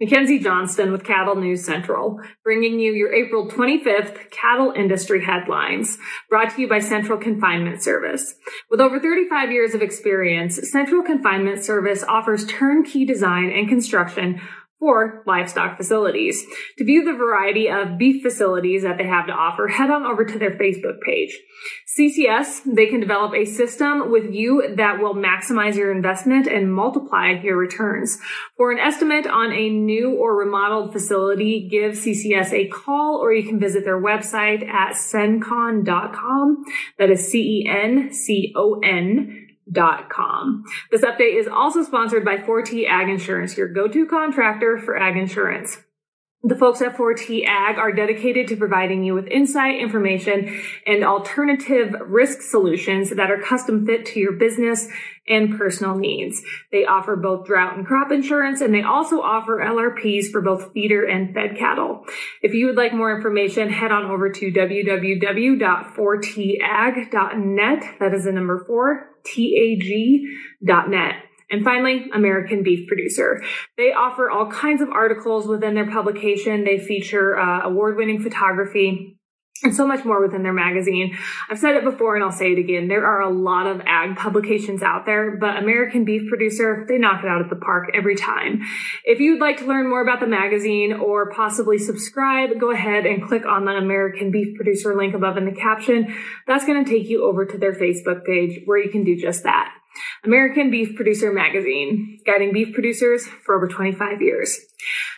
Mackenzie Johnston with Cattle News Central, bringing you your April 25th cattle industry headlines, brought to you by Central Confinement Service. With over 35 years of experience, Central Confinement Service offers turnkey design and construction for livestock facilities. To view the variety of beef facilities that they have to offer, head on over to their Facebook page. CCS, they can develop a system with you that will maximize your investment and multiply your returns. For an estimate on a new or remodeled facility, give CCS a call or you can visit their website at cencon.com. That is C-E-N-C-O-N com. This update is also sponsored by 4T Ag Insurance, your go-to contractor for ag insurance. The folks at 4T Ag are dedicated to providing you with insight, information, and alternative risk solutions that are custom fit to your business and personal needs. They offer both drought and crop insurance, and they also offer LRPs for both feeder and fed cattle. If you would like more information, head on over to www.4tag.net. That is the number four, T-A-G.net. And finally, American Beef Producer. They offer all kinds of articles within their publication. They feature uh, award winning photography and so much more within their magazine. I've said it before and I'll say it again. There are a lot of ag publications out there, but American Beef Producer, they knock it out of the park every time. If you'd like to learn more about the magazine or possibly subscribe, go ahead and click on the American Beef Producer link above in the caption. That's going to take you over to their Facebook page where you can do just that. American Beef Producer Magazine, guiding beef producers for over 25 years.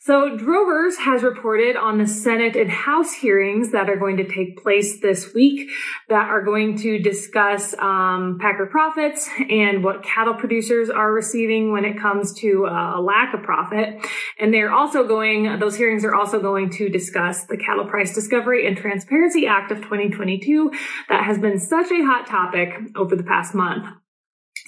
So Drovers has reported on the Senate and House hearings that are going to take place this week that are going to discuss um, packer profits and what cattle producers are receiving when it comes to uh, a lack of profit. And they're also going, those hearings are also going to discuss the Cattle Price Discovery and Transparency Act of 2022 that has been such a hot topic over the past month.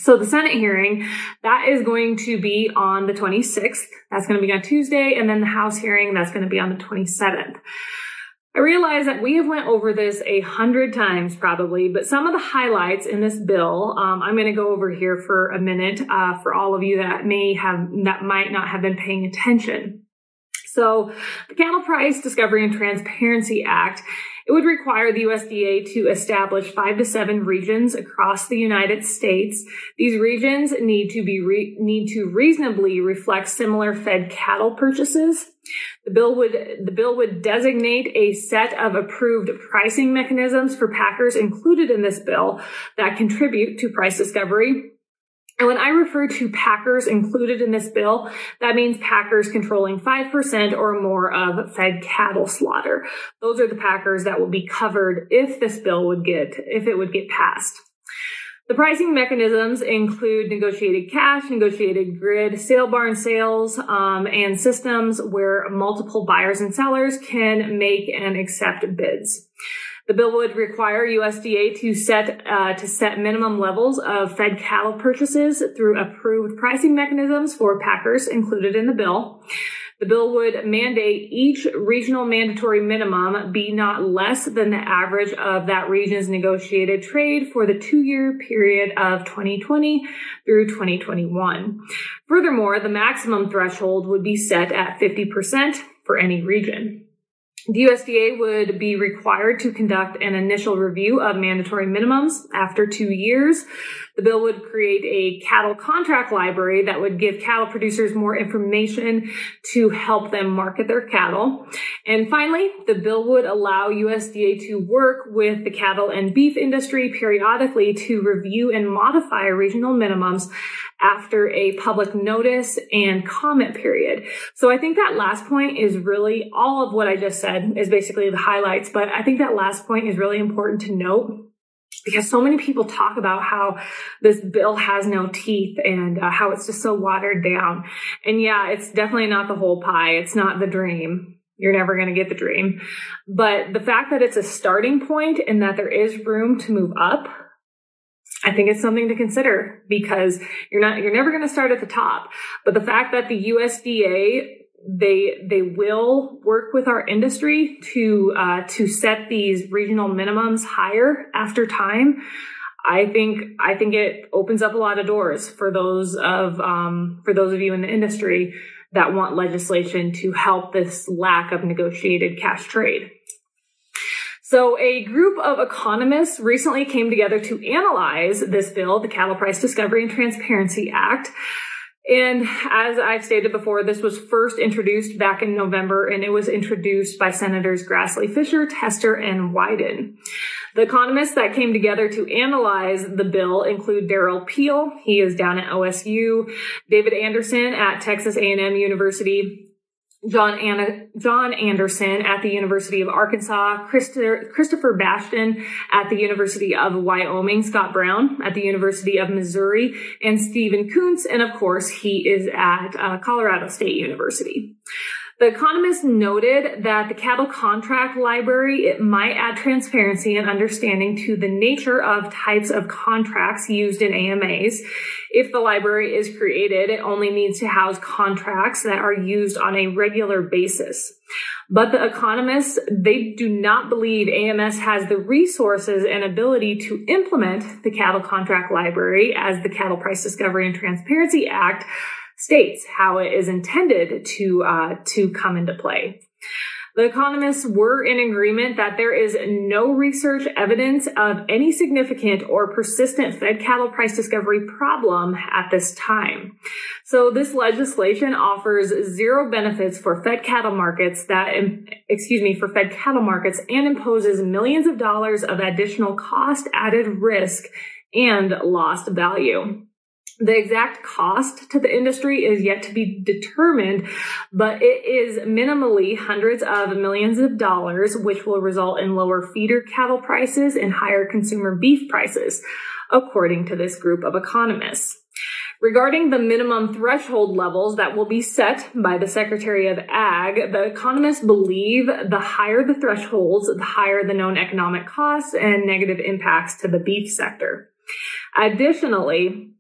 So the Senate hearing, that is going to be on the 26th. That's going to be on Tuesday. And then the House hearing, that's going to be on the 27th. I realize that we have went over this a hundred times probably, but some of the highlights in this bill, um, I'm going to go over here for a minute uh, for all of you that may have that might not have been paying attention. So, the Cattle Price Discovery and Transparency Act it would require the USDA to establish five to seven regions across the United States. These regions need to be re- need to reasonably reflect similar fed cattle purchases. The bill would the bill would designate a set of approved pricing mechanisms for packers included in this bill that contribute to price discovery and when I refer to packers included in this bill, that means packers controlling 5% or more of fed cattle slaughter. Those are the packers that will be covered if this bill would get, if it would get passed. The pricing mechanisms include negotiated cash, negotiated grid, sale barn sales, um, and systems where multiple buyers and sellers can make and accept bids. The bill would require USDA to set uh, to set minimum levels of fed cattle purchases through approved pricing mechanisms for packers included in the bill. The bill would mandate each regional mandatory minimum be not less than the average of that region's negotiated trade for the two year period of 2020 through 2021. Furthermore, the maximum threshold would be set at 50% for any region. The USDA would be required to conduct an initial review of mandatory minimums after two years. The bill would create a cattle contract library that would give cattle producers more information to help them market their cattle. And finally, the bill would allow USDA to work with the cattle and beef industry periodically to review and modify regional minimums after a public notice and comment period. So I think that last point is really all of what I just said is basically the highlights, but I think that last point is really important to note because so many people talk about how this bill has no teeth and uh, how it's just so watered down. And yeah, it's definitely not the whole pie. It's not the dream. You're never going to get the dream. But the fact that it's a starting point and that there is room to move up, I think it's something to consider because you're not, you're never going to start at the top. But the fact that the USDA they they will work with our industry to uh, to set these regional minimums higher after time. I think I think it opens up a lot of doors for those of um, for those of you in the industry that want legislation to help this lack of negotiated cash trade. So a group of economists recently came together to analyze this bill, the Cattle Price Discovery and Transparency Act. And as I've stated before, this was first introduced back in November and it was introduced by Senators Grassley Fischer, Tester, and Wyden. The economists that came together to analyze the bill include Derrell Peel. He is down at OSU, David Anderson at Texas A&M University, John, Anna, John Anderson at the University of Arkansas, Christopher, Bastian at the University of Wyoming, Scott Brown at the University of Missouri, and Stephen Koontz, and of course, he is at uh, Colorado State University. The Economist noted that the cattle contract library, it might add transparency and understanding to the nature of types of contracts used in AMAs. If the library is created, it only needs to house contracts that are used on a regular basis. But the economists, they do not believe AMS has the resources and ability to implement the cattle contract library as the Cattle Price Discovery and Transparency Act states how it is intended to uh, to come into play. The economists were in agreement that there is no research evidence of any significant or persistent fed cattle price discovery problem at this time. So this legislation offers zero benefits for fed cattle markets that, excuse me, for fed cattle markets and imposes millions of dollars of additional cost added risk and lost value. The exact cost to the industry is yet to be determined, but it is minimally hundreds of millions of dollars, which will result in lower feeder cattle prices and higher consumer beef prices, according to this group of economists. Regarding the minimum threshold levels that will be set by the Secretary of Ag, the economists believe the higher the thresholds, the higher the known economic costs and negative impacts to the beef sector. Additionally,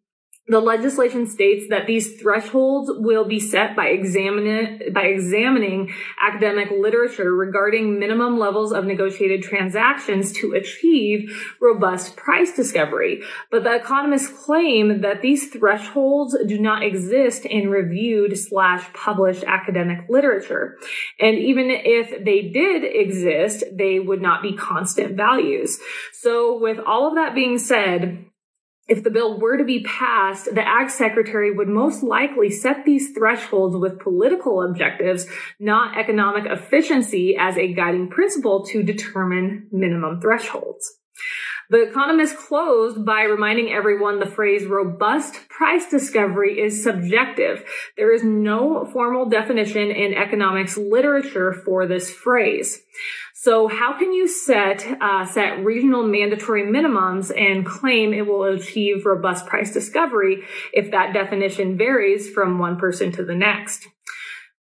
the legislation states that these thresholds will be set by examining, by examining academic literature regarding minimum levels of negotiated transactions to achieve robust price discovery. But the economists claim that these thresholds do not exist in reviewed slash published academic literature. And even if they did exist, they would not be constant values. So with all of that being said, if the bill were to be passed, the ag secretary would most likely set these thresholds with political objectives, not economic efficiency as a guiding principle to determine minimum thresholds. The Economist closed by reminding everyone the phrase robust price discovery is subjective. There is no formal definition in economics literature for this phrase. So how can you set uh, set regional mandatory minimums and claim it will achieve robust price discovery if that definition varies from one person to the next?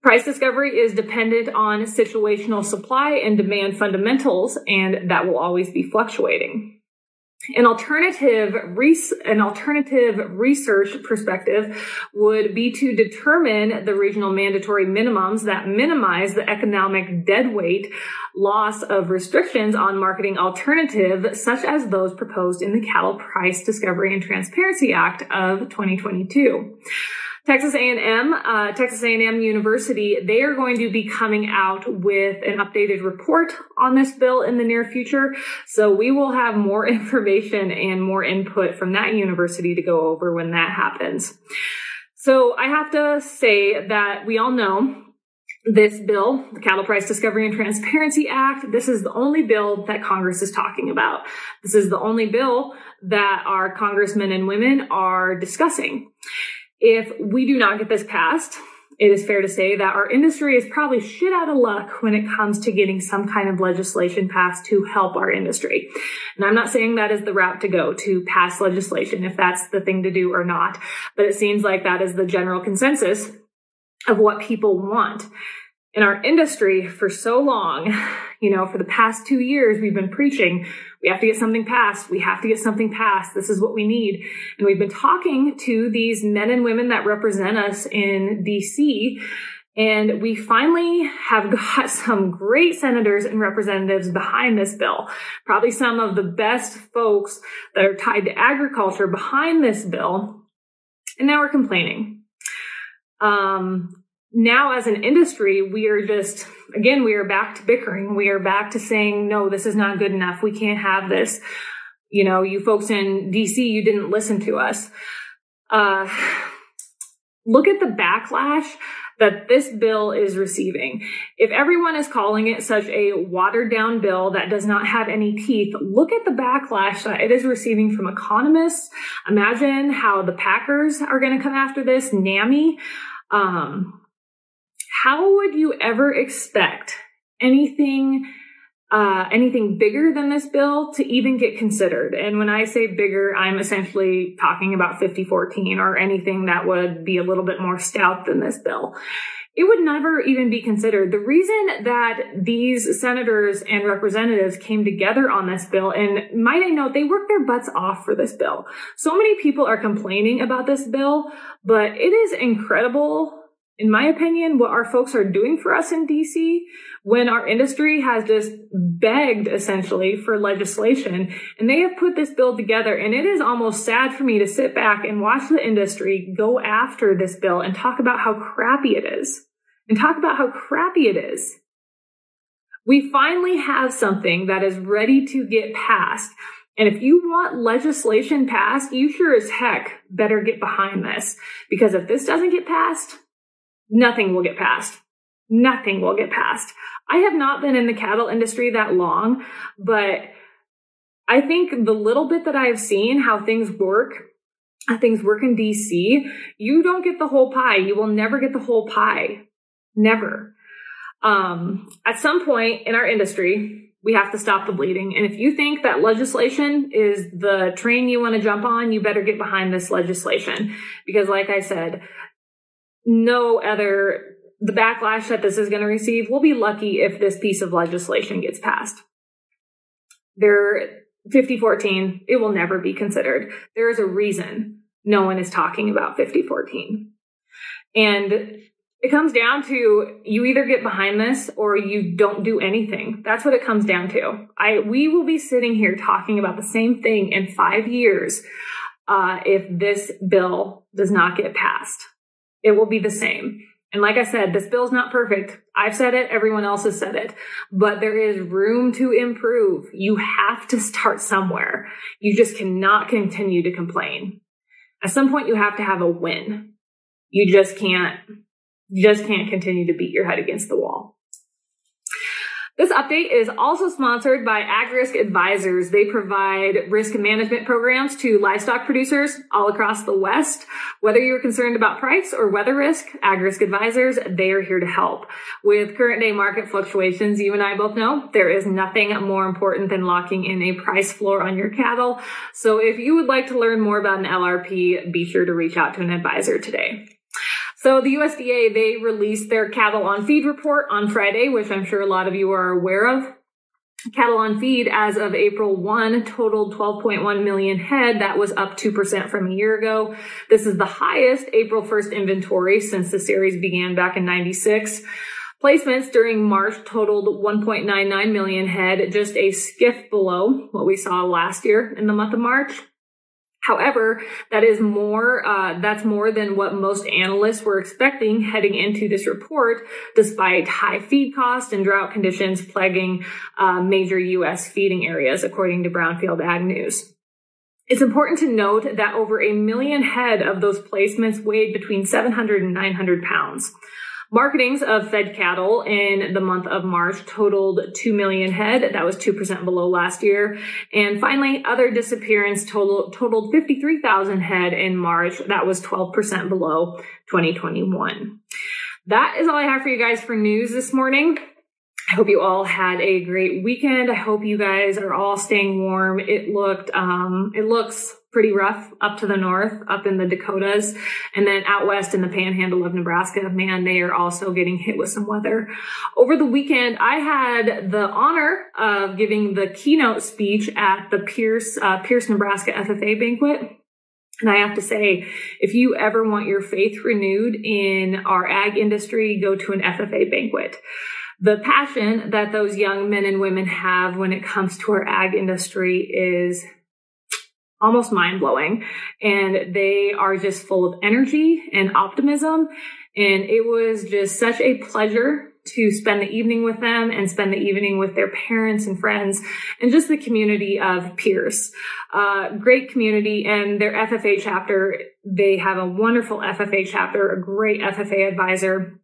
Price discovery is dependent on situational supply and demand fundamentals, and that will always be fluctuating. An alternative, res- an alternative research perspective would be to determine the regional mandatory minimums that minimize the economic deadweight loss of restrictions on marketing alternatives, such as those proposed in the Cattle Price Discovery and Transparency Act of 2022. Texas A&M, uh, Texas A&M University, they are going to be coming out with an updated report on this bill in the near future. So we will have more information and more input from that university to go over when that happens. So I have to say that we all know this bill, the Cattle Price Discovery and Transparency Act, this is the only bill that Congress is talking about. This is the only bill that our congressmen and women are discussing. If we do not get this passed, it is fair to say that our industry is probably shit out of luck when it comes to getting some kind of legislation passed to help our industry. And I'm not saying that is the route to go to pass legislation, if that's the thing to do or not, but it seems like that is the general consensus of what people want in our industry for so long, you know, for the past two years, we've been preaching, we have to get something passed. We have to get something passed. This is what we need. And we've been talking to these men and women that represent us in DC. And we finally have got some great senators and representatives behind this bill. Probably some of the best folks that are tied to agriculture behind this bill. And now we're complaining. Um, now as an industry, we are just, again, we are back to bickering. We are back to saying, no, this is not good enough. We can't have this. You know, you folks in DC, you didn't listen to us. Uh, look at the backlash that this bill is receiving. If everyone is calling it such a watered down bill that does not have any teeth, look at the backlash that it is receiving from economists. Imagine how the Packers are going to come after this, NAMI. Um, how would you ever expect anything uh, anything bigger than this bill to even get considered. And when I say bigger, I'm essentially talking about 5014 or anything that would be a little bit more stout than this bill. It would never even be considered. The reason that these senators and representatives came together on this bill, and might I note, they worked their butts off for this bill. So many people are complaining about this bill, but it is incredible in my opinion, what our folks are doing for us in DC when our industry has just begged essentially for legislation and they have put this bill together. And it is almost sad for me to sit back and watch the industry go after this bill and talk about how crappy it is and talk about how crappy it is. We finally have something that is ready to get passed. And if you want legislation passed, you sure as heck better get behind this because if this doesn't get passed, nothing will get passed. Nothing will get passed. I have not been in the cattle industry that long, but I think the little bit that I have seen how things work, how things work in DC, you don't get the whole pie. You will never get the whole pie. Never. Um, at some point in our industry, we have to stop the bleeding. And if you think that legislation is the train you want to jump on, you better get behind this legislation. Because like I said, no other, the backlash that this is going to receive, we'll be lucky if this piece of legislation gets passed. There, 5014, it will never be considered. There is a reason no one is talking about 5014. And it comes down to you either get behind this or you don't do anything. That's what it comes down to. I we will be sitting here talking about the same thing in five years uh, if this bill does not get passed. It will be the same. And like I said, this bill's not perfect. I've said it, everyone else has said it, but there is room to improve. You have to start somewhere. You just cannot continue to complain. At some point, you have to have a win. You just can't, you just can't continue to beat your head against the wall. This update is also sponsored by AgRisk Advisors. They provide risk management programs to livestock producers all across the West. Whether you're concerned about price or weather risk, AgRisk Advisors, they are here to help. With current day market fluctuations, you and I both know there is nothing more important than locking in a price floor on your cattle. So if you would like to learn more about an LRP, be sure to reach out to an advisor today. So the USDA, they released their cattle on feed report on Friday, which I'm sure a lot of you are aware of. Cattle on feed as of April 1 totaled 12.1 million head. That was up 2% from a year ago. This is the highest April 1st inventory since the series began back in 96. Placements during March totaled 1.99 million head, just a skiff below what we saw last year in the month of March. However, that is more, uh, that's more than what most analysts were expecting heading into this report, despite high feed costs and drought conditions plaguing uh, major U.S. feeding areas, according to Brownfield Ag News. It's important to note that over a million head of those placements weighed between 700 and 900 pounds. Marketings of fed cattle in the month of March totaled 2 million head. That was 2% below last year. And finally, other disappearance total, totaled 53,000 head in March. That was 12% below 2021. That is all I have for you guys for news this morning. I hope you all had a great weekend. I hope you guys are all staying warm. It looked, um, it looks pretty rough up to the north, up in the Dakotas, and then out west in the panhandle of Nebraska. Man, they are also getting hit with some weather. Over the weekend, I had the honor of giving the keynote speech at the Pierce, uh, Pierce, Nebraska FFA banquet. And I have to say, if you ever want your faith renewed in our ag industry, go to an FFA banquet the passion that those young men and women have when it comes to our ag industry is almost mind blowing. And they are just full of energy and optimism. And it was just such a pleasure to spend the evening with them and spend the evening with their parents and friends and just the community of peers. Uh, great community and their FFA chapter, they have a wonderful FFA chapter, a great FFA advisor.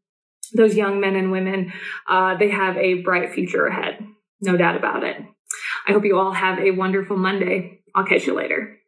Those young men and women, uh, they have a bright future ahead. No doubt about it. I hope you all have a wonderful Monday. I'll catch you later.